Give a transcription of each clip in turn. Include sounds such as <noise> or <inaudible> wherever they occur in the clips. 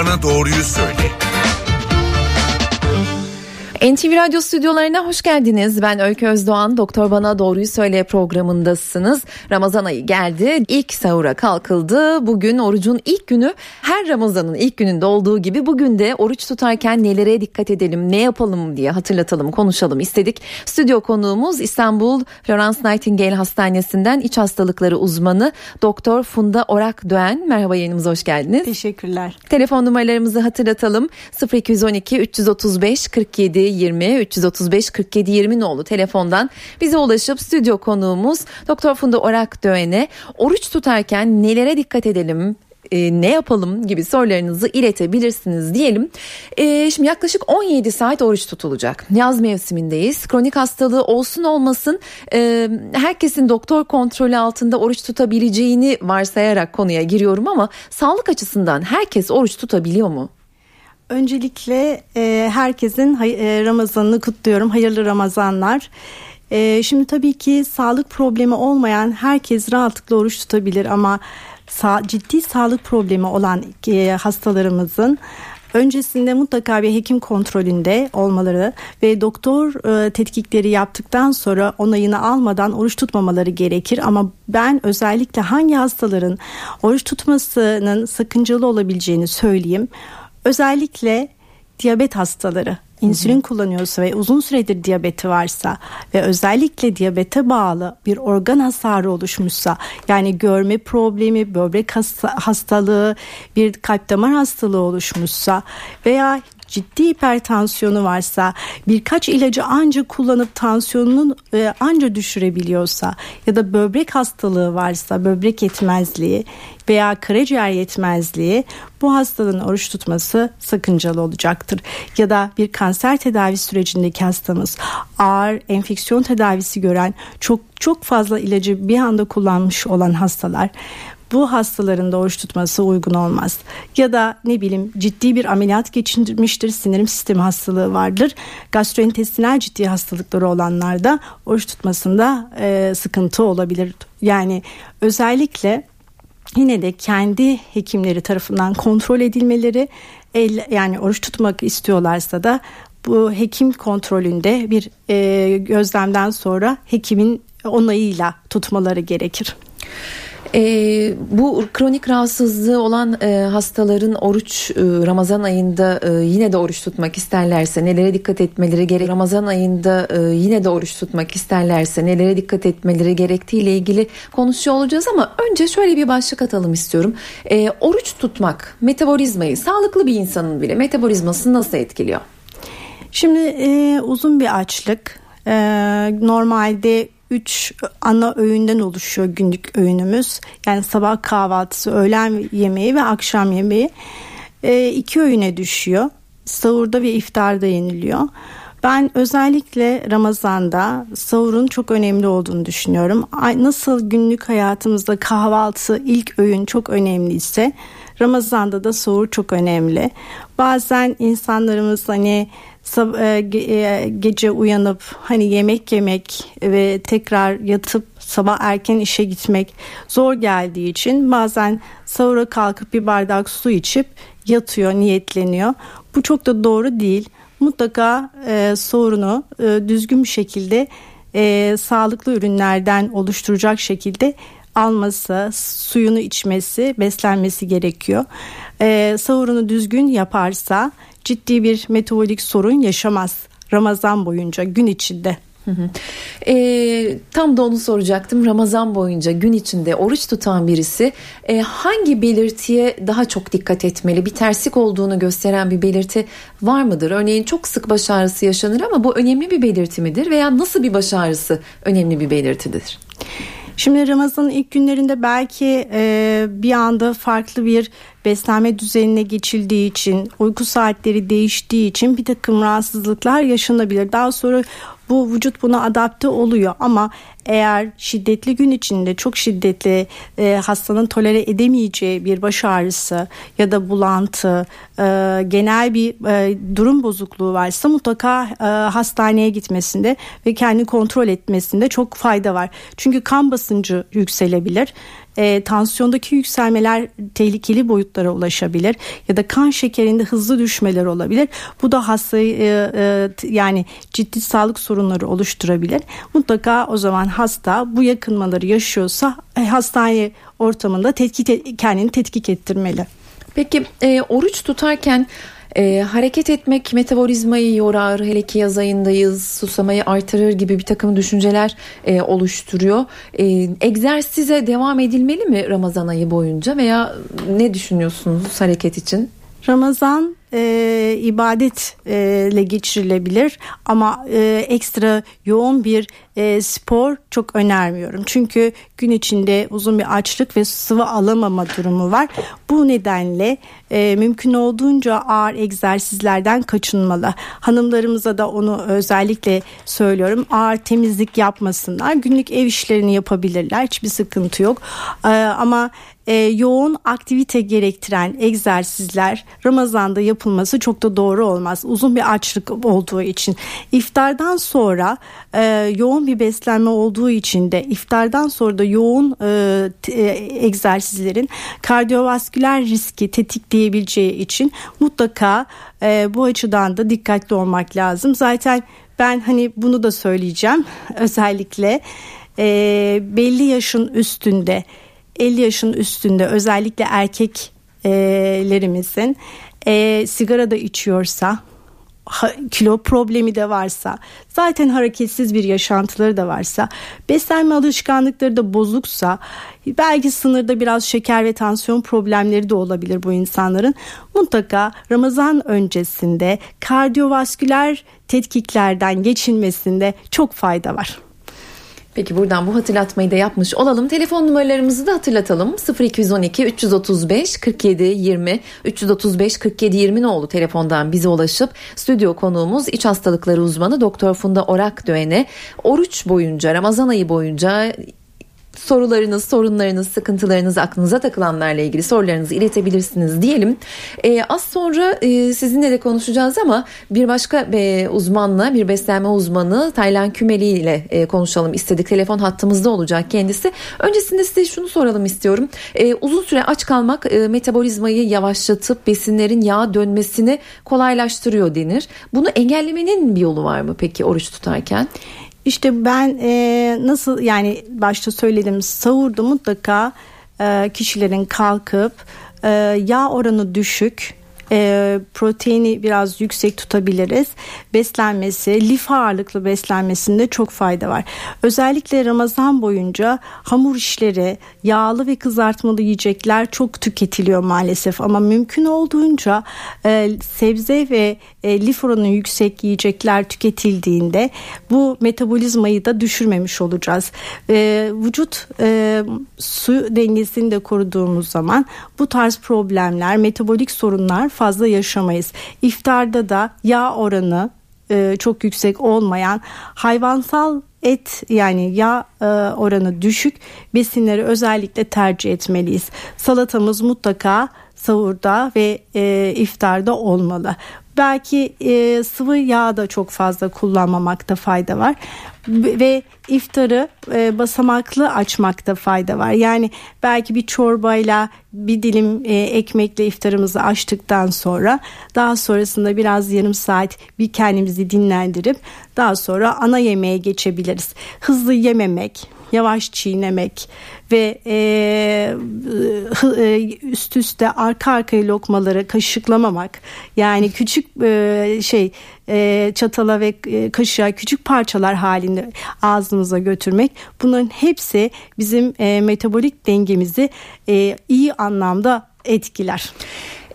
Bana Doğruyu Söyle. NTV Radyo stüdyolarına hoş geldiniz. Ben Öykü Özdoğan. Doktor Bana Doğruyu Söyle programındasınız. Ramazan ayı geldi. İlk sahura kalkıldı. Bugün orucun ilk günü. Her Ramazan'ın ilk gününde olduğu gibi bugün de oruç tutarken nelere dikkat edelim, ne yapalım diye hatırlatalım, konuşalım istedik. Stüdyo konuğumuz İstanbul Florence Nightingale Hastanesi'nden iç hastalıkları uzmanı Doktor Funda Orak Döğen. Merhaba yayınımıza hoş geldiniz. Teşekkürler. Telefon numaralarımızı hatırlatalım. 0212 335 47 20 335 47 20 nolu telefondan bize ulaşıp stüdyo konuğumuz Doktor Funda Orak Döğen'e oruç tutarken nelere dikkat edelim e, ne yapalım gibi sorularınızı iletebilirsiniz diyelim. E, şimdi yaklaşık 17 saat oruç tutulacak. Yaz mevsimindeyiz. Kronik hastalığı olsun olmasın e, herkesin doktor kontrolü altında oruç tutabileceğini varsayarak konuya giriyorum ama sağlık açısından herkes oruç tutabiliyor mu? Öncelikle e, herkesin e, Ramazan'ını kutluyorum. Hayırlı Ramazanlar. E, şimdi tabii ki sağlık problemi olmayan herkes rahatlıkla oruç tutabilir ama sa- ciddi sağlık problemi olan e, hastalarımızın öncesinde mutlaka bir hekim kontrolünde olmaları ve doktor e, tetkikleri yaptıktan sonra onayını almadan oruç tutmamaları gerekir ama ben özellikle hangi hastaların oruç tutmasının sakıncalı olabileceğini söyleyeyim. Özellikle diyabet hastaları insülin Hı-hı. kullanıyorsa ve uzun süredir diyabeti varsa ve özellikle diyabete bağlı bir organ hasarı oluşmuşsa yani görme problemi, böbrek hastalığı, bir kalp damar hastalığı oluşmuşsa veya ciddi hipertansiyonu varsa birkaç ilacı anca kullanıp tansiyonunu e, anca düşürebiliyorsa ya da böbrek hastalığı varsa böbrek yetmezliği veya karaciğer yetmezliği bu hastalığın oruç tutması sakıncalı olacaktır. Ya da bir kanser tedavi sürecindeki hastamız ağır enfeksiyon tedavisi gören çok çok fazla ilacı bir anda kullanmış olan hastalar bu hastaların da oruç tutması uygun olmaz. Ya da ne bileyim ciddi bir ameliyat geçirmiştir, sinirim sistemi hastalığı vardır. Gastrointestinal ciddi hastalıkları olanlarda oruç tutmasında e, sıkıntı olabilir. Yani özellikle yine de kendi hekimleri tarafından kontrol edilmeleri el, yani oruç tutmak istiyorlarsa da bu hekim kontrolünde bir e, gözlemden sonra hekimin onayıyla tutmaları gerekir. E, bu kronik rahatsızlığı olan e, hastaların oruç e, Ramazan ayında e, yine de oruç tutmak isterlerse nelere dikkat etmeleri gerek Ramazan ayında e, yine de oruç tutmak isterlerse nelere dikkat etmeleri gerektiği ile ilgili konuşuyor olacağız ama önce şöyle bir başlık atalım istiyorum. E, oruç tutmak metabolizmayı sağlıklı bir insanın bile metabolizmasını nasıl etkiliyor? Şimdi e, uzun bir açlık e, normalde 3 ana öğünden oluşuyor günlük öğünümüz. Yani sabah kahvaltısı, öğlen yemeği ve akşam yemeği. E, iki öğüne düşüyor. Sahurda ve iftarda yeniliyor. Ben özellikle Ramazan'da sahurun çok önemli olduğunu düşünüyorum. Nasıl günlük hayatımızda kahvaltı ilk öğün çok önemliyse Ramazan'da da sahur çok önemli. Bazen insanlarımız hani gece uyanıp hani yemek yemek ve tekrar yatıp sabah erken işe gitmek zor geldiği için bazen sahura kalkıp bir bardak su içip yatıyor, niyetleniyor. Bu çok da doğru değil. Mutlaka e, sorunu e, düzgün bir şekilde e, sağlıklı ürünlerden oluşturacak şekilde alması, suyunu içmesi, beslenmesi gerekiyor. E, sahurunu düzgün yaparsa ciddi bir metabolik sorun yaşamaz Ramazan boyunca gün içinde. E, tam da onu soracaktım. Ramazan boyunca gün içinde oruç tutan birisi e, hangi belirtiye daha çok dikkat etmeli? Bir terslik olduğunu gösteren bir belirti var mıdır? Örneğin çok sık baş ağrısı yaşanır ama bu önemli bir belirti midir? Veya nasıl bir baş ağrısı önemli bir belirtidir? Şimdi Ramazan'ın ilk günlerinde belki e, bir anda farklı bir beslenme düzenine geçildiği için, uyku saatleri değiştiği için bir takım rahatsızlıklar yaşanabilir. Daha sonra bu vücut buna adapte oluyor ama eğer şiddetli gün içinde çok şiddetli e, hastanın tolere edemeyeceği bir baş ağrısı ya da bulantı e, genel bir e, durum bozukluğu varsa mutlaka e, hastaneye gitmesinde ve kendi kontrol etmesinde çok fayda var. Çünkü kan basıncı yükselebilir e, tansiyondaki yükselmeler tehlikeli boyutlara ulaşabilir ya da kan şekerinde hızlı düşmeler olabilir. Bu da hastayı e, e, yani ciddi sağlık sorunları oluşturabilir. Mutlaka o zaman hasta bu yakınmaları yaşıyorsa e, hastane ortamında tetkik kendini tetkik ettirmeli. Peki e, oruç tutarken e, hareket etmek metabolizmayı yorar hele ki yaz ayındayız susamayı artırır gibi bir takım düşünceler e, oluşturuyor. E, egzersize devam edilmeli mi Ramazan ayı boyunca veya ne düşünüyorsunuz hareket için? Ramazan e, ibadetle geçirilebilir ama e, ekstra yoğun bir e, spor çok önermiyorum. Çünkü gün içinde uzun bir açlık ve sıvı alamama durumu var. Bu nedenle e, mümkün olduğunca ağır egzersizlerden kaçınmalı. Hanımlarımıza da onu özellikle söylüyorum. Ağır temizlik yapmasınlar. Günlük ev işlerini yapabilirler. Hiçbir sıkıntı yok. E, ama e, yoğun aktivite gerektiren egzersizler Ramazan'da yapılması çok da doğru olmaz. Uzun bir açlık olduğu için. iftardan sonra e, yoğun bir beslenme olduğu için de iftardan sonra da yoğun e, e, egzersizlerin kardiyovasküler riski tetikleyebileceği için mutlaka e, bu açıdan da dikkatli olmak lazım. Zaten ben hani bunu da söyleyeceğim <laughs> özellikle e, belli yaşın üstünde 50 yaşın üstünde özellikle erkeklerimizin e, sigara da içiyorsa kilo problemi de varsa zaten hareketsiz bir yaşantıları da varsa beslenme alışkanlıkları da bozuksa belki sınırda biraz şeker ve tansiyon problemleri de olabilir bu insanların mutlaka Ramazan öncesinde kardiyovasküler tetkiklerden geçilmesinde çok fayda var. Peki buradan bu hatırlatmayı da yapmış olalım. Telefon numaralarımızı da hatırlatalım. 0212 335 47 20 335 47 20 oldu telefondan bize ulaşıp stüdyo konuğumuz iç hastalıkları uzmanı Doktor Funda Orak Döğen'e oruç boyunca Ramazan ayı boyunca sorularınız, sorunlarınız, sıkıntılarınız, aklınıza takılanlarla ilgili sorularınızı iletebilirsiniz diyelim. E, az sonra e, sizinle de konuşacağız ama bir başka e, uzmanla, bir beslenme uzmanı Taylan Kümeli ile e, konuşalım istedik. Telefon hattımızda olacak kendisi. Öncesinde size şunu soralım istiyorum. E, uzun süre aç kalmak e, metabolizmayı yavaşlatıp besinlerin yağa dönmesini kolaylaştırıyor denir. Bunu engellemenin bir yolu var mı peki oruç tutarken? İşte ben e, nasıl yani başta söyledim sahurda mutlaka e, kişilerin kalkıp e, yağ oranı düşük e, proteini biraz yüksek tutabiliriz. Beslenmesi, lif ağırlıklı beslenmesinde çok fayda var. Özellikle Ramazan boyunca hamur işleri, yağlı ve kızartmalı yiyecekler çok tüketiliyor maalesef ama mümkün olduğunca e, sebze ve e, lif oranı yüksek yiyecekler tüketildiğinde bu metabolizmayı da düşürmemiş olacağız. E, vücut e, su dengesini de koruduğumuz zaman bu tarz problemler, metabolik sorunlar fazla yaşamayız. İftarda da yağ oranı e, çok yüksek olmayan hayvansal et yani yağ e, oranı düşük besinleri özellikle tercih etmeliyiz. Salatamız mutlaka sahurda ve e, iftarda olmalı. Belki e, sıvı yağ da çok fazla kullanmamakta fayda var ve iftarı e, basamaklı açmakta fayda var. Yani belki bir çorbayla bir dilim e, ekmekle iftarımızı açtıktan sonra daha sonrasında biraz yarım saat bir kendimizi dinlendirip daha sonra ana yemeğe geçebiliriz. Hızlı yememek, yavaş çiğnemek ve e, e, üst üste arka arkaya lokmaları kaşıklamamak yani küçük e, şey e, çatala ve e, kaşığa küçük parçalar halinde ağzımıza götürmek bunların hepsi bizim e, metabolik dengemizi e, iyi anlamda etkiler.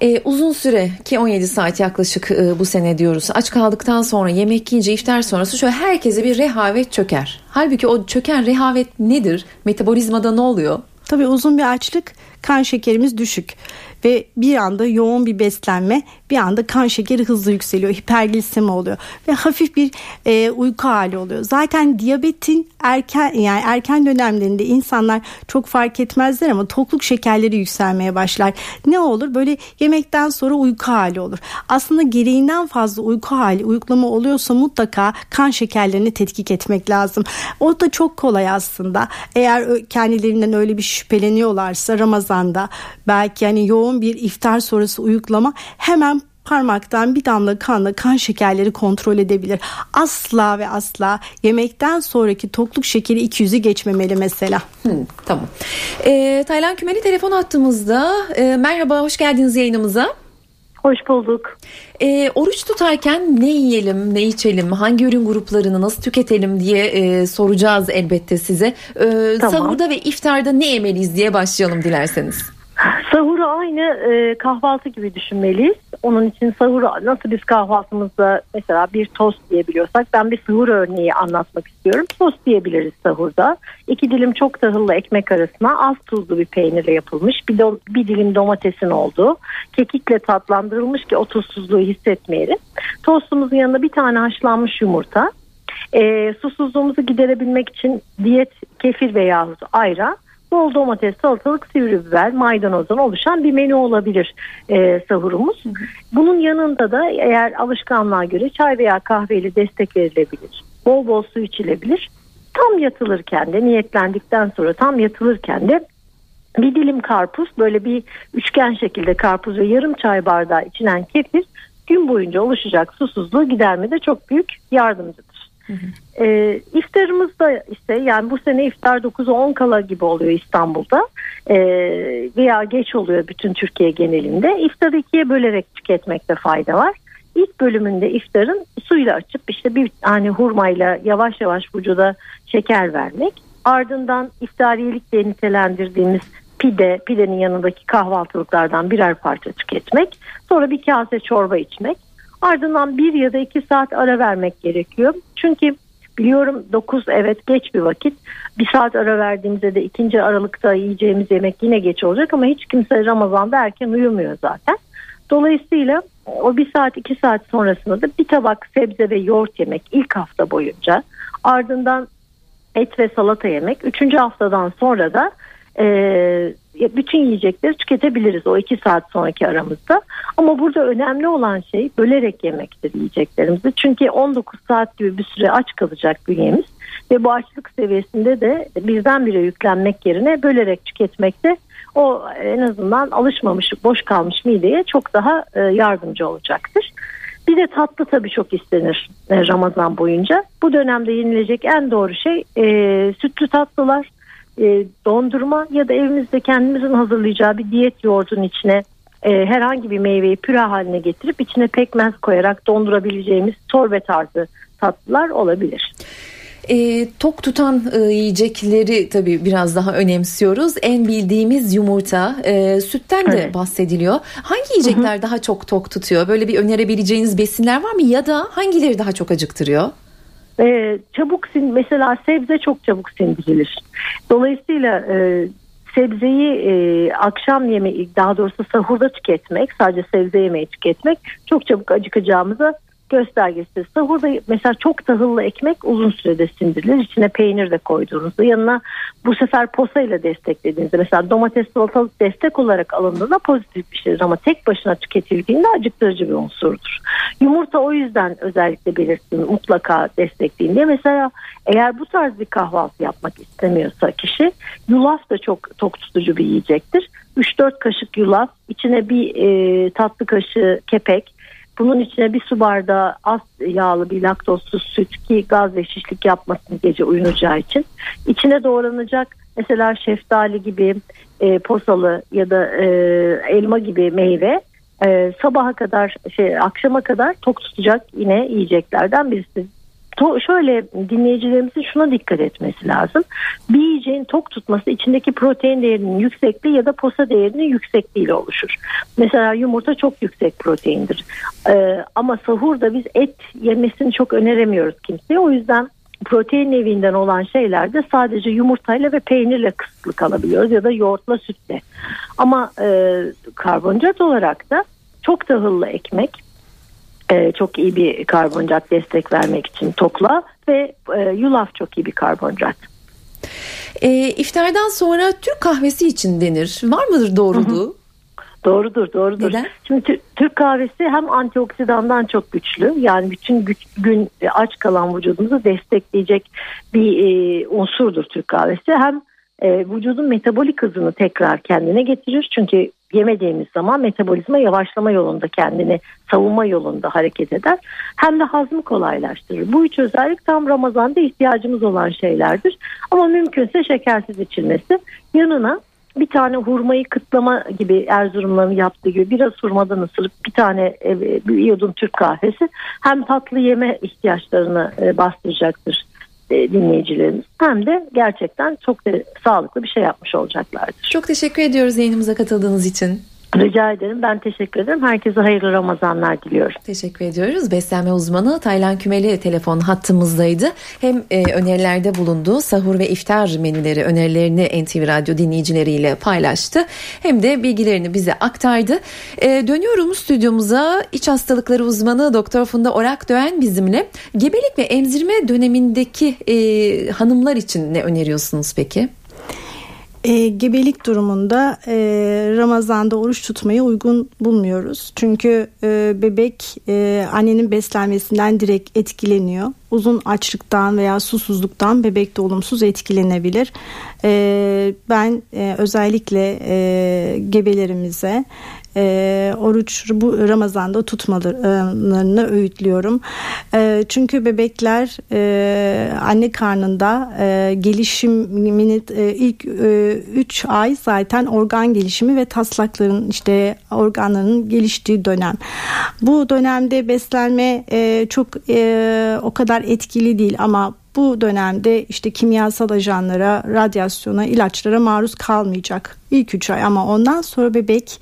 Ee, uzun süre ki 17 saat yaklaşık e, bu sene diyoruz. Aç kaldıktan sonra yemek yiyince iftar sonrası şöyle herkese bir rehavet çöker. Halbuki o çöken rehavet nedir? Metabolizmada ne oluyor? Tabii uzun bir açlık kan şekerimiz düşük ve bir anda yoğun bir beslenme bir anda kan şekeri hızlı yükseliyor hiperglisemi oluyor ve hafif bir e, uyku hali oluyor. Zaten diyabetin erken yani erken dönemlerinde insanlar çok fark etmezler ama tokluk şekerleri yükselmeye başlar. Ne olur? Böyle yemekten sonra uyku hali olur. Aslında gereğinden fazla uyku hali uyuklama oluyorsa mutlaka kan şekerlerini tetkik etmek lazım. O da çok kolay aslında. Eğer kendilerinden öyle bir şüpheleniyorlarsa Ramazan'da belki hani yoğun bir iftar sonrası uyuklama hemen parmaktan bir damla kanla kan şekerleri kontrol edebilir. Asla ve asla yemekten sonraki tokluk şekeri 200'ü geçmemeli mesela. Hmm, tamam. Ee, Taylan Kümeli telefon attığımızda. Ee, merhaba, hoş geldiniz yayınımıza. Hoş bulduk. E, oruç tutarken ne yiyelim, ne içelim, hangi ürün gruplarını nasıl tüketelim diye e, soracağız elbette size. E, tamam. Sahurda ve iftarda ne yemeliyiz diye başlayalım dilerseniz. Sahuru aynı e, kahvaltı gibi düşünmeliyiz. Onun için sahuru nasıl biz kahvaltımızda mesela bir tost diyebiliyorsak ben bir sahur örneği anlatmak istiyorum. Tost diyebiliriz sahurda. İki dilim çok tahıllı ekmek arasına az tuzlu bir peynirle yapılmış bir, do, bir dilim domatesin olduğu kekikle tatlandırılmış ki o tuzsuzluğu hissetmeyelim. Tostumuzun yanında bir tane haşlanmış yumurta. E, susuzluğumuzu giderebilmek için diyet kefir veya ayran bol domates, salatalık, sivri biber, maydanozdan oluşan bir menü olabilir e, sahurumuz. Bunun yanında da eğer alışkanlığa göre çay veya kahveyle destek verilebilir. Bol bol su içilebilir. Tam yatılırken de niyetlendikten sonra tam yatılırken de bir dilim karpuz böyle bir üçgen şekilde karpuz ve yarım çay bardağı içilen kefir gün boyunca oluşacak susuzluğu gidermede çok büyük yardımcıdır. Hı hı. E, işte yani bu sene iftar 9'a 10 kala gibi oluyor İstanbul'da e, veya geç oluyor bütün Türkiye genelinde. İftarı ikiye bölerek tüketmekte fayda var. İlk bölümünde iftarın suyla açıp işte bir tane hurmayla yavaş yavaş vücuda şeker vermek. Ardından iftariyelik diye nitelendirdiğimiz pide, pidenin yanındaki kahvaltılıklardan birer parça tüketmek. Sonra bir kase çorba içmek. Ardından bir ya da iki saat ara vermek gerekiyor. Çünkü biliyorum 9 evet geç bir vakit. Bir saat ara verdiğimizde de ikinci aralıkta yiyeceğimiz yemek yine geç olacak ama hiç kimse Ramazan'da erken uyumuyor zaten. Dolayısıyla o bir saat iki saat sonrasında da bir tabak sebze ve yoğurt yemek ilk hafta boyunca ardından et ve salata yemek. Üçüncü haftadan sonra da e, bütün yiyecekleri tüketebiliriz o iki saat sonraki aramızda. Ama burada önemli olan şey bölerek yemektir yiyeceklerimizi. Çünkü 19 saat gibi bir süre aç kalacak bünyemiz. Ve bu açlık seviyesinde de birdenbire yüklenmek yerine bölerek tüketmekte o en azından alışmamış, boş kalmış mideye çok daha e, yardımcı olacaktır. Bir de tatlı tabii çok istenir e, Ramazan boyunca. Bu dönemde yenilecek en doğru şey e, sütlü tatlılar, e, dondurma ya da evimizde kendimizin hazırlayacağı bir diyet yoğurdun içine e, herhangi bir meyveyi püre haline getirip içine pekmez koyarak dondurabileceğimiz torbe tarzı tatlılar olabilir. E, tok tutan e, yiyecekleri tabii biraz daha önemsiyoruz. En bildiğimiz yumurta, e, sütten de evet. bahsediliyor. Hangi yiyecekler Hı-hı. daha çok tok tutuyor? Böyle bir önerebileceğiniz besinler var mı? Ya da hangileri daha çok acıktırıyor? E, çabuk sin mesela sebze çok çabuk sindirilir. Dolayısıyla e, sebzeyi e, akşam yemeği daha doğrusu sahurda tüketmek sadece sebze yemeği tüketmek çok çabuk acıkacağımıza göstergesi. Sahurda mesela çok tahıllı ekmek uzun sürede sindirilir. İçine peynir de koyduğunuzda yanına bu sefer posa ile desteklediğinizde mesela domates salatalık destek olarak alındığında pozitif bir şeydir ama tek başına tüketildiğinde acıktırıcı bir unsurdur. Yumurta o yüzden özellikle belirttim mutlaka destekleyin. Mesela eğer bu tarz bir kahvaltı yapmak istemiyorsa kişi yulaf da çok tok tutucu bir yiyecektir. 3-4 kaşık yulaf içine bir e, tatlı kaşığı kepek bunun içine bir su bardağı az yağlı bir laktozsuz süt ki gaz ve şişlik yapmasın gece uyunacağı için. İçine doğranacak mesela şeftali gibi e, posalı ya da e, elma gibi meyve e, sabaha kadar şey akşama kadar tok tutacak yine yiyeceklerden birisi to, şöyle dinleyicilerimizin şuna dikkat etmesi lazım. Bir yiyeceğin tok tutması içindeki protein değerinin yüksekliği ya da posa değerinin yüksekliğiyle oluşur. Mesela yumurta çok yüksek proteindir. Ee, ama sahurda biz et yemesini çok öneremiyoruz kimseye. O yüzden protein evinden olan şeylerde sadece yumurtayla ve peynirle kısıtlı kalabiliyoruz ya da yoğurtla sütle. Ama e, karbonhidrat olarak da çok tahıllı ekmek e, çok iyi bir karbonhidrat destek vermek için tokla ve e, yulaf çok iyi bir karbonhidrat. E, iftardan sonra Türk kahvesi için denir. Var mıdır doğruluğu? Hı hı. Doğrudur, doğrudur. Neden? Şimdi Türk kahvesi hem antioksidandan çok güçlü. Yani bütün güç, gün aç kalan vücudumuzu destekleyecek bir e, unsurdur Türk kahvesi. Hem e, vücudun metabolik hızını tekrar kendine getirir. Çünkü yemediğimiz zaman metabolizma yavaşlama yolunda kendini savunma yolunda hareket eder. Hem de hazmı kolaylaştırır. Bu üç özellik tam Ramazan'da ihtiyacımız olan şeylerdir. Ama mümkünse şekersiz içilmesi. Yanına bir tane hurmayı kıtlama gibi Erzurumların yaptığı gibi biraz hurmadan ısırıp bir tane bir yudum Türk kahvesi hem tatlı yeme ihtiyaçlarını e, bastıracaktır e, dinleyicilerimiz hem de gerçekten çok da sağlıklı bir şey yapmış olacaklardır. Çok teşekkür ediyoruz yayınımıza katıldığınız için. Rica ederim. Ben teşekkür ederim. Herkese hayırlı Ramazanlar diliyorum. Teşekkür ediyoruz. Beslenme uzmanı Taylan Kümeli telefon hattımızdaydı. Hem e, önerilerde bulundu. Sahur ve iftar menüleri önerilerini NTV Radyo dinleyicileriyle paylaştı. Hem de bilgilerini bize aktardı. E, dönüyorum stüdyomuza. İç hastalıkları uzmanı Doktor Funda Orak Döğen bizimle. Gebelik ve emzirme dönemindeki e, hanımlar için ne öneriyorsunuz peki? E, gebelik durumunda e, Ramazan'da oruç tutmayı uygun bulmuyoruz. Çünkü e, bebek e, annenin beslenmesinden direkt etkileniyor. Uzun açlıktan veya susuzluktan bebek de olumsuz etkilenebilir. E, ben e, özellikle e, gebelerimize e, oruç bu Ramazan'da tutmalarını öğütlüyorum. E, çünkü bebekler e, anne karnında e, gelişimini e, ilk 3 e, ay zaten organ gelişimi ve taslakların işte organların geliştiği dönem. Bu dönemde beslenme e, çok e, o kadar etkili değil ama bu dönemde işte kimyasal ajanlara, radyasyona, ilaçlara maruz kalmayacak ilk 3 ay ama ondan sonra bebek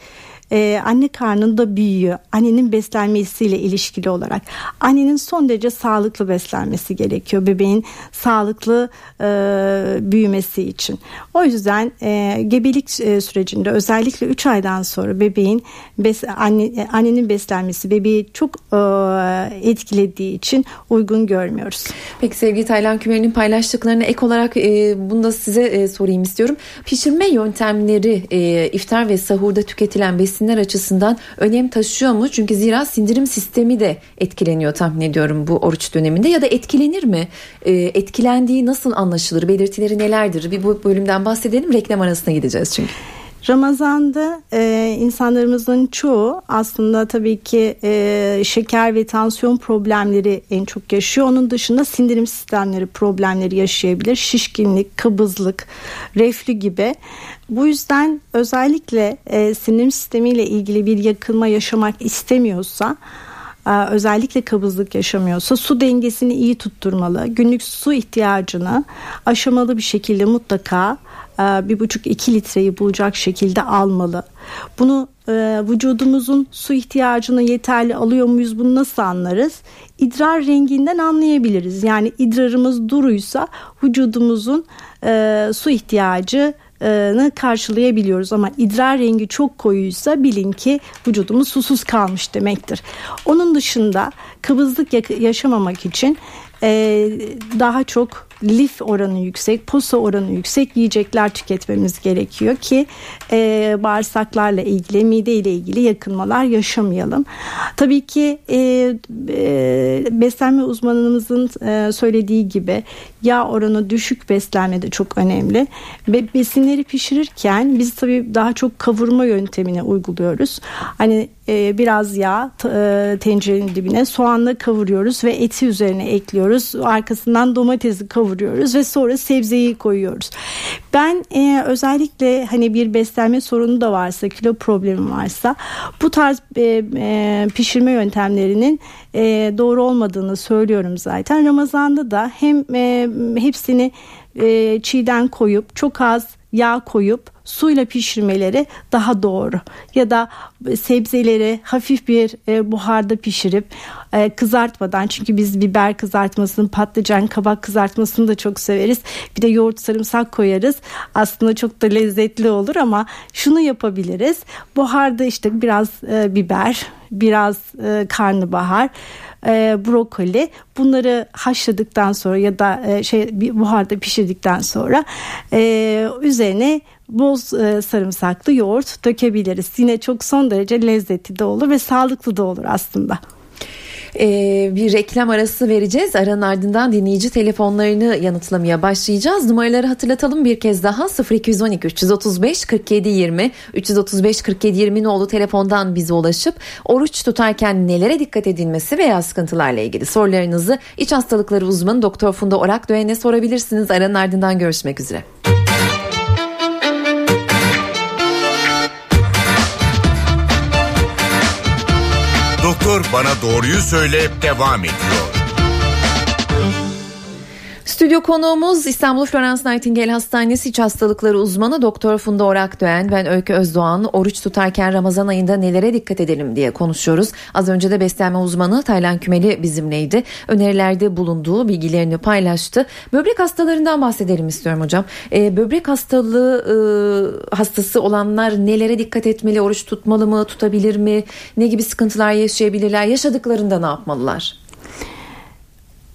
e, anne karnında büyüyor. Annenin beslenmesiyle ilişkili olarak. Annenin son derece sağlıklı beslenmesi gerekiyor bebeğin sağlıklı e, büyümesi için. O yüzden e, gebelik e, sürecinde özellikle 3 aydan sonra bebeğin bes, anne, annenin beslenmesi bebeği çok e, etkilediği için uygun görmüyoruz. Peki sevgili Taylan Kümer'in paylaştıklarına ek olarak e, bunu da size e, sorayım istiyorum. Pişirme yöntemleri e, iftar ve sahurda tüketilen besin besinler açısından önem taşıyor mu? Çünkü zira sindirim sistemi de etkileniyor tahmin ediyorum bu oruç döneminde ya da etkilenir mi? E, etkilendiği nasıl anlaşılır? Belirtileri nelerdir? Bir bu bölümden bahsedelim. Reklam arasına gideceğiz çünkü. Ramazan'da e, insanlarımızın çoğu aslında tabii ki e, şeker ve tansiyon problemleri en çok yaşıyor. Onun dışında sindirim sistemleri problemleri yaşayabilir. Şişkinlik, kabızlık, reflü gibi. Bu yüzden özellikle e, sindirim sistemiyle ilgili bir yakılma yaşamak istemiyorsa özellikle kabızlık yaşamıyorsa su dengesini iyi tutturmalı. Günlük su ihtiyacını aşamalı bir şekilde mutlaka e, bir buçuk iki litreyi bulacak şekilde almalı. Bunu e, vücudumuzun su ihtiyacını yeterli alıyor muyuz bunu nasıl anlarız? İdrar renginden anlayabiliriz. Yani idrarımız duruysa vücudumuzun e, su ihtiyacı karşılayabiliyoruz ama idrar rengi çok koyuysa bilin ki vücudumuz susuz kalmış demektir. Onun dışında kıvızlık yaşamamak için daha çok lif oranı yüksek, posa oranı yüksek yiyecekler tüketmemiz gerekiyor ki e, bağırsaklarla ilgili, mide ile ilgili yakınmalar yaşamayalım. Tabii ki e, e, beslenme uzmanımızın e, söylediği gibi yağ oranı düşük beslenme de çok önemli. Ve besinleri pişirirken biz tabii daha çok kavurma yöntemini uyguluyoruz. Hani e, biraz yağ e, tencerenin dibine soğanla kavuruyoruz ve eti üzerine ekliyoruz. Arkasından domatesi kavuruyoruz ve sonra sebzeyi koyuyoruz. Ben e, özellikle hani bir beslenme sorunu da varsa, kilo problemi varsa bu tarz e, e, pişirme yöntemlerinin e, doğru olmadığını söylüyorum zaten. Ramazan'da da hem e, hepsini e, çiğden koyup çok az yağ koyup suyla pişirmeleri daha doğru. Ya da sebzeleri hafif bir e, buharda pişirip e, kızartmadan çünkü biz biber kızartmasını, patlıcan, kabak kızartmasını da çok severiz. Bir de yoğurt sarımsak koyarız. Aslında çok da lezzetli olur ama şunu yapabiliriz. Buharda işte biraz e, biber, biraz karnabahar e, brokoli bunları haşladıktan sonra ya da e, şey buharda pişirdikten sonra e, üzerine bol e, sarımsaklı yoğurt dökebiliriz. Yine çok son derece lezzetli de olur ve sağlıklı da olur aslında e, bir reklam arası vereceğiz. Aranın ardından dinleyici telefonlarını yanıtlamaya başlayacağız. Numaraları hatırlatalım bir kez daha 0212 335 47 20 335 47 20 oldu telefondan bize ulaşıp oruç tutarken nelere dikkat edilmesi veya sıkıntılarla ilgili sorularınızı iç hastalıkları uzmanı Doktor Funda Orak Döğen'e sorabilirsiniz. Aranın ardından görüşmek üzere. Bana Doğruyu Söyle devam ediyor. Stüdyo konuğumuz İstanbul Florence Nightingale Hastanesi İç Hastalıkları uzmanı Doktor Funda Orakdoğan. Ben Öykü Özdoğan. Oruç tutarken Ramazan ayında nelere dikkat edelim diye konuşuyoruz. Az önce de beslenme uzmanı Taylan Kümeli bizimleydi. Önerilerde bulunduğu bilgilerini paylaştı. Böbrek hastalarından bahsedelim istiyorum hocam. Ee, böbrek hastalığı e, hastası olanlar nelere dikkat etmeli? Oruç tutmalı mı? Tutabilir mi? Ne gibi sıkıntılar yaşayabilirler? Yaşadıklarında ne yapmalılar?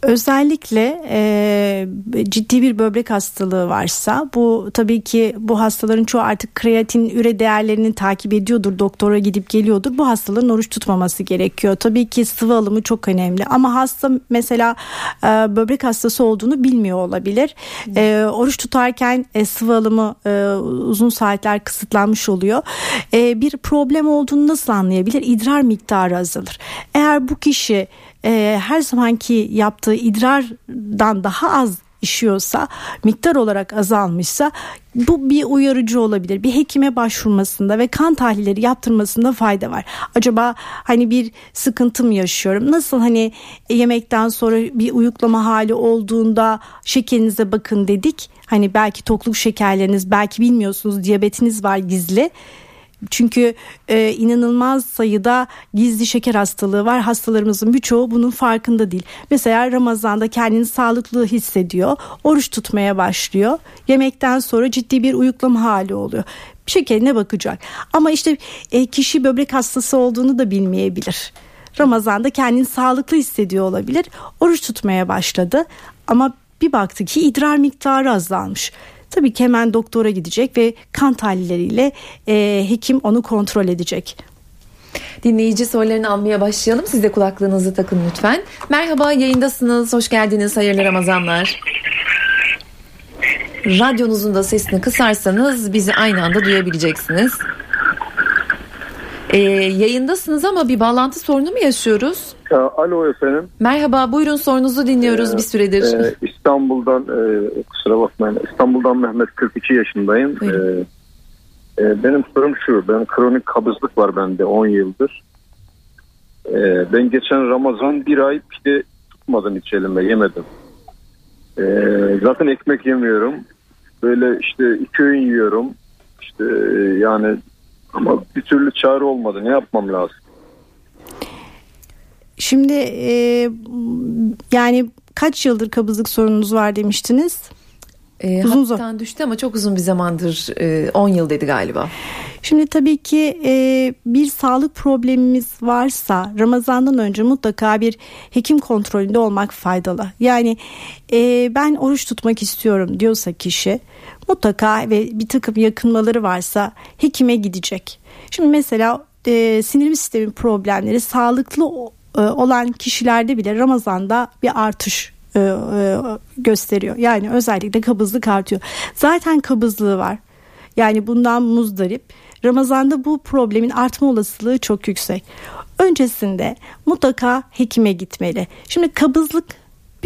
Özellikle e, ciddi bir böbrek hastalığı varsa bu tabii ki bu hastaların çoğu artık kreatin üre değerlerini takip ediyordur doktora gidip geliyordur. Bu hastaların oruç tutmaması gerekiyor. Tabii ki sıvı alımı çok önemli. Ama hasta mesela e, böbrek hastası olduğunu bilmiyor olabilir. E, oruç tutarken e, sıvı alımı e, uzun saatler kısıtlanmış oluyor. E, bir problem olduğunu nasıl anlayabilir? İdrar miktarı azalır. Eğer bu kişi e, her zamanki yaptığı idrardan daha az işiyorsa miktar olarak azalmışsa bu bir uyarıcı olabilir. Bir hekime başvurmasında ve kan tahlilleri yaptırmasında fayda var. Acaba hani bir sıkıntı mı yaşıyorum? Nasıl hani yemekten sonra bir uyuklama hali olduğunda şekerinize bakın dedik. Hani belki tokluk şekerleriniz belki bilmiyorsunuz diyabetiniz var gizli çünkü e, inanılmaz sayıda gizli şeker hastalığı var. Hastalarımızın birçoğu bunun farkında değil. Mesela Ramazan'da kendini sağlıklı hissediyor. Oruç tutmaya başlıyor. Yemekten sonra ciddi bir uyuklama hali oluyor. Şekerine bakacak. Ama işte e, kişi böbrek hastası olduğunu da bilmeyebilir. Ramazan'da kendini sağlıklı hissediyor olabilir. Oruç tutmaya başladı. Ama bir baktı ki idrar miktarı azalmış. Tabii ki hemen doktora gidecek ve kan tahlilleriyle e, hekim onu kontrol edecek. Dinleyici sorularını almaya başlayalım. Siz de kulaklığınızı takın lütfen. Merhaba yayındasınız. Hoş geldiniz. Hayırlı Ramazanlar. Radyonuzun da sesini kısarsanız bizi aynı anda duyabileceksiniz. Ee, yayındasınız ama bir bağlantı sorunu mu yaşıyoruz? Alo efendim. Merhaba buyurun sorunuzu dinliyoruz ee, bir süredir. E, İstanbul'dan e, kusura bakmayın İstanbul'dan Mehmet 42 yaşındayım. E, e, benim sorum şu ben kronik kabızlık var bende 10 yıldır. E, ben geçen Ramazan bir ay pide tutmadım hiç elime yemedim. E, zaten ekmek yemiyorum. Böyle işte iki öğün yiyorum. İşte e, yani ama bir türlü çare olmadı. Ne yapmam lazım? Şimdi e, yani kaç yıldır kabızlık sorununuz var demiştiniz? E, uzun zaman düştü ama çok uzun bir zamandır 10 e, yıl dedi galiba. Şimdi tabii ki e, bir sağlık problemimiz varsa Ramazan'dan önce mutlaka bir hekim kontrolünde olmak faydalı. Yani e, ben oruç tutmak istiyorum diyorsa kişi mutlaka ve bir takım yakınmaları varsa hekime gidecek. Şimdi mesela e, sinir sistemi problemleri sağlıklı e, olan kişilerde bile Ramazan'da bir artış gösteriyor. Yani özellikle kabızlık artıyor. Zaten kabızlığı var. Yani bundan muzdarip. Ramazan'da bu problemin artma olasılığı çok yüksek. Öncesinde mutlaka hekime gitmeli. Şimdi kabızlık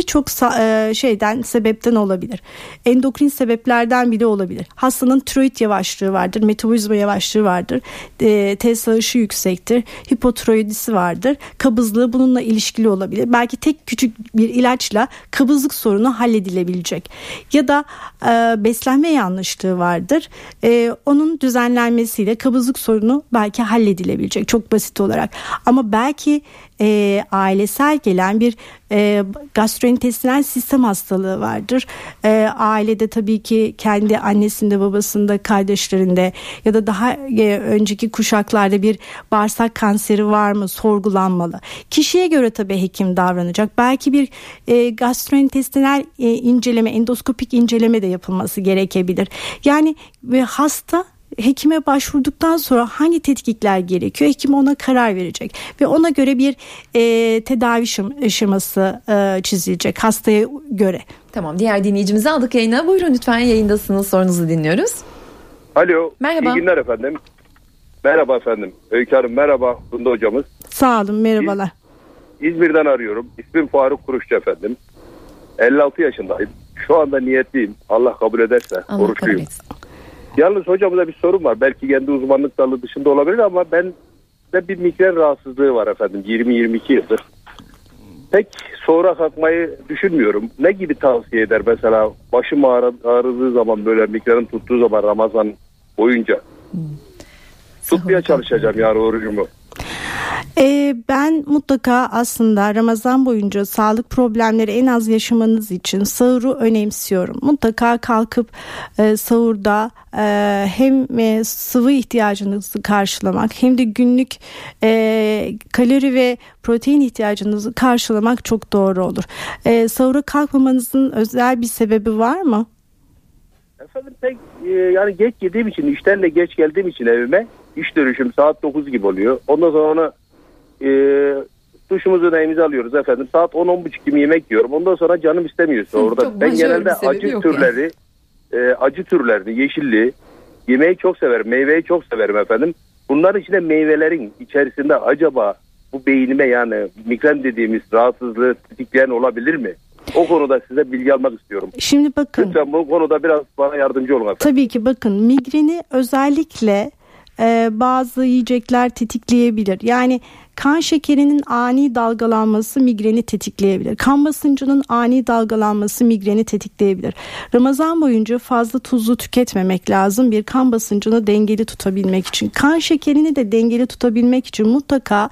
birçok e, şeyden sebepten olabilir. Endokrin sebeplerden bile olabilir. Hastanın tiroid yavaşlığı vardır, metabolizma yavaşlığı vardır, e, TSH'ı yüksektir, hipotiroidisi vardır, kabızlığı bununla ilişkili olabilir. Belki tek küçük bir ilaçla kabızlık sorunu halledilebilecek. Ya da e, beslenme yanlışlığı vardır. E, onun düzenlenmesiyle kabızlık sorunu belki halledilebilecek çok basit olarak. Ama belki e, ailesel gelen bir e, gastrointestinal sistem hastalığı vardır. E, ailede tabii ki kendi annesinde, babasında, kardeşlerinde ya da daha e, önceki kuşaklarda bir bağırsak kanseri var mı sorgulanmalı. Kişiye göre tabii hekim davranacak. Belki bir e, gastrointestinal e, inceleme, endoskopik inceleme de yapılması gerekebilir. Yani ve hasta hekime başvurduktan sonra hangi tetkikler gerekiyor hekim ona karar verecek ve ona göre bir e, tedavi şeması e, çizilecek hastaya göre. Tamam diğer dinleyicimizi aldık yayına buyurun lütfen yayındasınız sorunuzu dinliyoruz. Alo merhaba. iyi günler efendim. Merhaba efendim. Öykü Hanım merhaba Funda hocamız. Sağ olun merhabalar. İz, İzmir'den arıyorum. İsmim Faruk Kuruşçu efendim. 56 yaşındayım. Şu anda niyetliyim. Allah kabul ederse Allah oruçluyum. kabul etsin. Yalnız hocamıza bir sorun var. Belki kendi uzmanlık dalı dışında olabilir ama ben de bir migren rahatsızlığı var efendim. 20-22 yıldır. Pek sonra kalkmayı düşünmüyorum. Ne gibi tavsiye eder mesela başım ağrı, ağrıdığı zaman böyle migrenin tuttuğu zaman Ramazan boyunca. Tutmaya çalışacağım yani orucumu. Ee, ben mutlaka aslında Ramazan boyunca sağlık problemleri en az yaşamanız için sahuru önemsiyorum. Mutlaka kalkıp e, sahurda e, hem e, sıvı ihtiyacınızı karşılamak hem de günlük e, kalori ve protein ihtiyacınızı karşılamak çok doğru olur. E, sahura kalkmamanızın özel bir sebebi var mı? Efendim pek e, yani geç yediğim için işten de geç geldiğim için evime iş dönüşüm saat 9 gibi oluyor. Ondan sonra e, duşumuzu neyimizi alıyoruz efendim. Saat 10-10.30 gibi yemek yiyorum. Ondan sonra canım istemiyorsa Hı, orada. çok Ben genelde acı türleri e, acı türlerini, yeşilliği yemeği çok severim. Meyveyi çok severim efendim. Bunların içinde meyvelerin içerisinde acaba bu beynime yani migren dediğimiz rahatsızlığı tetikleyen olabilir mi? O konuda size bilgi almak istiyorum. Şimdi bakın. Lütfen bu konuda biraz bana yardımcı olun efendim. Tabii ki bakın migreni özellikle e, bazı yiyecekler tetikleyebilir. Yani kan şekerinin ani dalgalanması migreni tetikleyebilir. Kan basıncının ani dalgalanması migreni tetikleyebilir. Ramazan boyunca fazla tuzlu tüketmemek lazım bir kan basıncını dengeli tutabilmek için. Kan şekerini de dengeli tutabilmek için mutlaka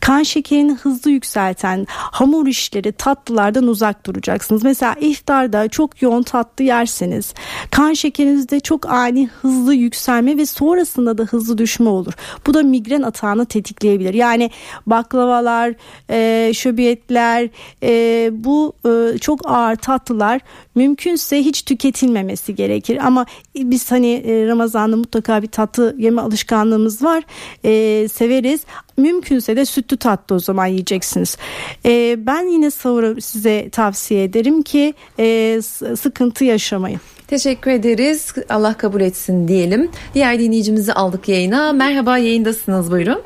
kan şekerini hızlı yükselten hamur işleri tatlılardan uzak duracaksınız. Mesela iftarda çok yoğun tatlı yerseniz kan şekerinizde çok ani hızlı yükselme ve sonrasında da hızlı düşme olur. Bu da migren atağını tetikleyebilir. Yani baklavalar, e, şöbiyetler, e, bu e, çok ağır tatlılar mümkünse hiç tüketilmemesi gerekir. Ama biz hani e, Ramazan'da mutlaka bir tatlı yeme alışkanlığımız var. E, severiz. Mümkünse de sütlü tatlı o zaman yiyeceksiniz. E, ben yine sahuru size tavsiye ederim ki e, sıkıntı yaşamayın. Teşekkür ederiz. Allah kabul etsin diyelim. Diğer dinleyicimizi aldık yayına. Merhaba yayındasınız buyurun.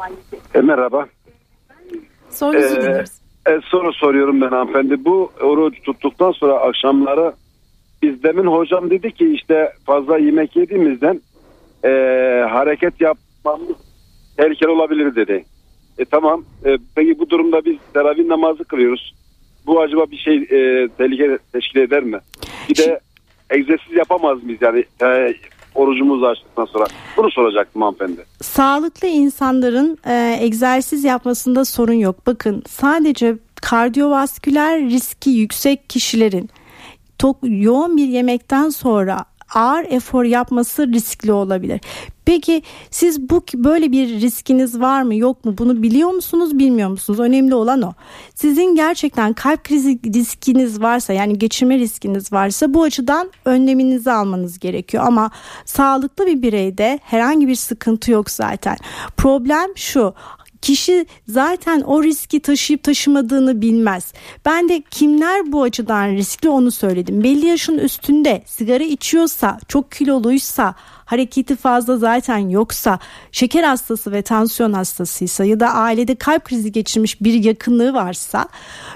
E, merhaba. Sorunuzu Ee, dinliyoruz. E, soru soruyorum ben hanımefendi. Bu oruç tuttuktan sonra akşamları biz demin hocam dedi ki işte fazla yemek yediğimizden e, hareket yapmamız tehlikeli olabilir dedi. E tamam. E, peki bu durumda biz teravih namazı kılıyoruz. Bu acaba bir şey e, tehlike teşkil eder mi? Bir de egzersiz yapamaz mıyız yani e, orucumuzu açtıktan sonra? Bunu soracaktım hanımefendi. Sağlıklı insanların e, egzersiz yapmasında sorun yok. Bakın sadece kardiyovasküler riski yüksek kişilerin tok, yoğun bir yemekten sonra ağır efor yapması riskli olabilir. Peki siz bu böyle bir riskiniz var mı yok mu bunu biliyor musunuz bilmiyor musunuz? Önemli olan o. Sizin gerçekten kalp krizi riskiniz varsa yani geçirme riskiniz varsa bu açıdan önleminizi almanız gerekiyor. Ama sağlıklı bir bireyde herhangi bir sıkıntı yok zaten. Problem şu kişi zaten o riski taşıyıp taşımadığını bilmez. Ben de kimler bu açıdan riskli onu söyledim. Belli yaşın üstünde sigara içiyorsa, çok kiloluysa, hareketi fazla zaten yoksa şeker hastası ve tansiyon hastasıysa ya da ailede kalp krizi geçirmiş bir yakınlığı varsa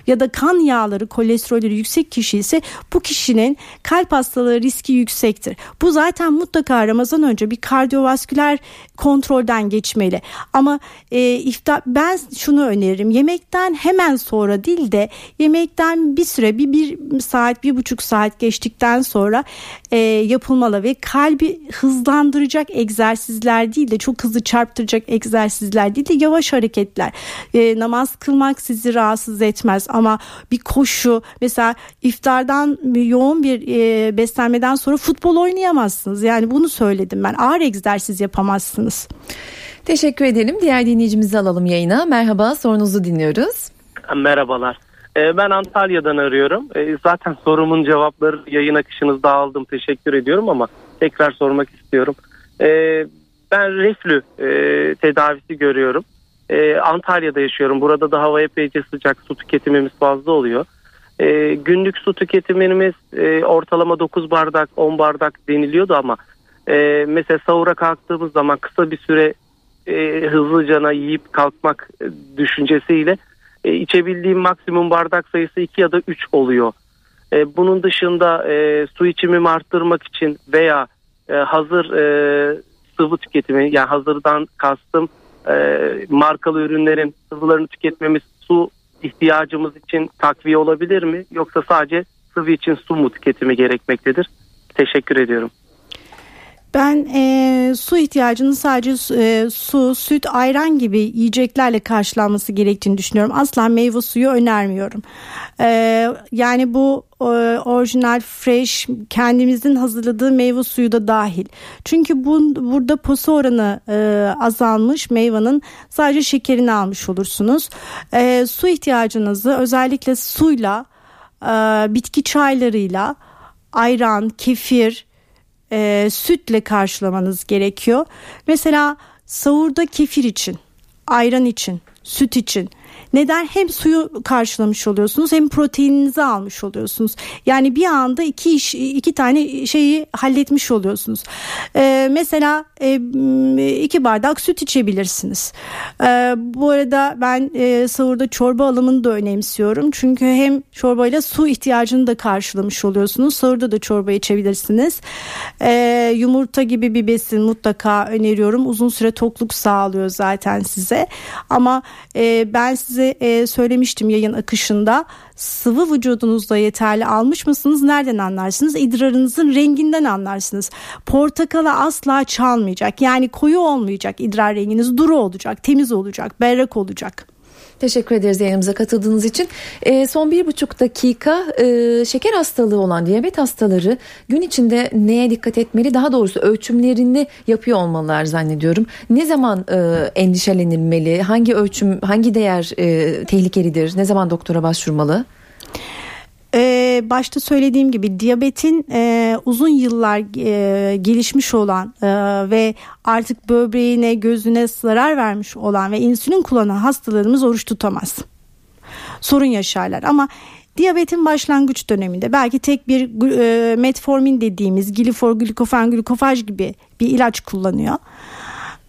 ya da kan yağları kolesterolleri yüksek kişi ise bu kişinin kalp hastalığı riski yüksektir. Bu zaten mutlaka Ramazan önce bir kardiyovasküler kontrolden geçmeli. Ama e, iftar ben şunu öneririm. Yemekten hemen sonra değil de yemekten bir süre bir, bir saat bir buçuk saat geçtikten sonra e, yapılmalı ve kalbi hızlandıracak egzersizler değil de çok hızlı çarptıracak egzersizler değil de yavaş hareketler. E, namaz kılmak sizi rahatsız etmez ama bir koşu mesela iftardan yoğun bir e, beslenmeden sonra futbol oynayamazsınız. Yani bunu söyledim ben ağır egzersiz yapamazsınız. Teşekkür edelim. Diğer dinleyicimizi alalım yayına. Merhaba sorunuzu dinliyoruz. Merhabalar. Ee, ben Antalya'dan arıyorum. Ee, zaten sorumun cevapları yayın akışınızda aldım. Teşekkür ediyorum ama tekrar sormak istiyorum. Ee, ben reflü e, tedavisi görüyorum. Antalya'da yaşıyorum. Burada da hava epeyce sıcak. Su tüketimimiz fazla oluyor. Günlük su tüketimimiz e, ortalama 9 bardak 10 bardak deniliyordu ama e, mesela sahura kalktığımız zaman kısa bir süre hızlıcana yiyip kalkmak düşüncesiyle e, içebildiğim maksimum bardak sayısı 2 ya da 3 oluyor. E, bunun dışında e, su içimimi arttırmak için veya e, hazır e, sıvı tüketimi yani hazırdan kastım e, markalı ürünlerin sıvılarını tüketmemiz su ihtiyacımız için takviye olabilir mi? Yoksa sadece sıvı için su mu tüketimi gerekmektedir? Teşekkür ediyorum. Ben e, su ihtiyacının sadece e, su, süt, ayran gibi yiyeceklerle karşılanması gerektiğini düşünüyorum. Asla meyve suyu önermiyorum. E, yani bu e, orijinal, fresh, kendimizin hazırladığı meyve suyu da dahil. Çünkü bu, burada posa oranı e, azalmış meyvanın sadece şekerini almış olursunuz. E, su ihtiyacınızı özellikle suyla, e, bitki çaylarıyla, ayran, kefir, e, sütle karşılamanız gerekiyor. Mesela sahurda kefir için, ayran için, süt için neden? Hem suyu karşılamış oluyorsunuz hem proteininizi almış oluyorsunuz. Yani bir anda iki iş, iki tane şeyi halletmiş oluyorsunuz. Ee, mesela e, iki bardak süt içebilirsiniz. Ee, bu arada ben e, sahurda çorba alımını da önemsiyorum. Çünkü hem çorbayla su ihtiyacını da karşılamış oluyorsunuz. Sahurda da çorba içebilirsiniz. Ee, yumurta gibi bir besin mutlaka öneriyorum. Uzun süre tokluk sağlıyor zaten size. Ama e, ben size e, söylemiştim yayın akışında. Sıvı vücudunuzda yeterli almış mısınız? Nereden anlarsınız? İdrarınızın renginden anlarsınız. Portakala asla çalmayacak. Yani koyu olmayacak idrar renginiz. Duru olacak temiz olacak berrak olacak Teşekkür ederiz yayınımıza katıldığınız için. E, son bir buçuk dakika e, şeker hastalığı olan diyabet hastaları gün içinde neye dikkat etmeli? Daha doğrusu ölçümlerini yapıyor olmalılar zannediyorum. Ne zaman e, endişelenilmeli? Hangi ölçüm, hangi değer e, tehlikelidir? Ne zaman doktora başvurmalı? Ee, başta söylediğim gibi diyabetin e, uzun yıllar e, gelişmiş olan e, ve artık böbreğine gözüne zarar vermiş olan ve insülin kullanan hastalarımız oruç tutamaz. Sorun yaşarlar ama diyabetin başlangıç döneminde belki tek bir e, metformin dediğimiz glifor, glikofen, glikofaj gibi bir ilaç kullanıyor.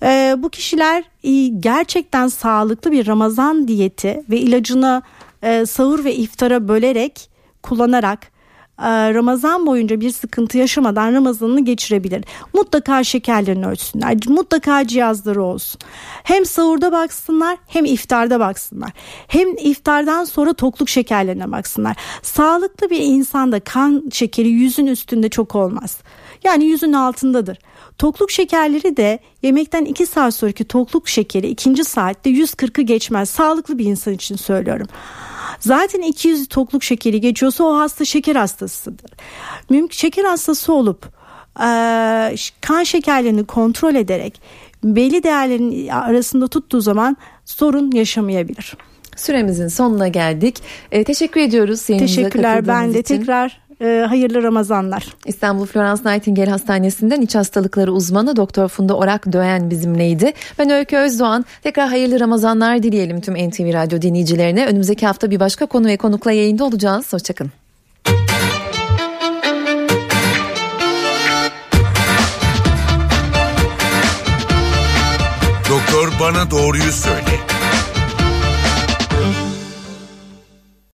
E, bu kişiler e, gerçekten sağlıklı bir Ramazan diyeti ve ilacını e, sahur ve iftara bölerek kullanarak e, Ramazan boyunca bir sıkıntı yaşamadan Ramazanını geçirebilir. Mutlaka şekerlerini ölçsünler. Mutlaka cihazları olsun. Hem sahurda baksınlar hem iftarda baksınlar. Hem iftardan sonra tokluk şekerlerine baksınlar. Sağlıklı bir insanda kan şekeri yüzün üstünde çok olmaz. Yani yüzün altındadır. Tokluk şekerleri de yemekten 2 saat sonraki tokluk şekeri ikinci saatte 140'ı geçmez. Sağlıklı bir insan için söylüyorum. Zaten 200 tokluk şekeri geçiyorsa o hasta şeker hastasıdır. Mümkün şeker hastası olup e, kan şekerlerini kontrol ederek belli değerlerin arasında tuttuğu zaman sorun yaşamayabilir. Süremizin sonuna geldik. E, teşekkür ediyoruz. Teşekkürler ben de için. tekrar e, hayırlı Ramazanlar. İstanbul Florence Nightingale Hastanesi'nden iç hastalıkları uzmanı Doktor Funda Orak Döğen bizimleydi. Ben Öykü Özdoğan. Tekrar hayırlı Ramazanlar dileyelim tüm NTV Radyo dinleyicilerine. Önümüzdeki hafta bir başka konu ve konukla yayında olacağız. Hoşçakalın. Doktor bana doğruyu söyle.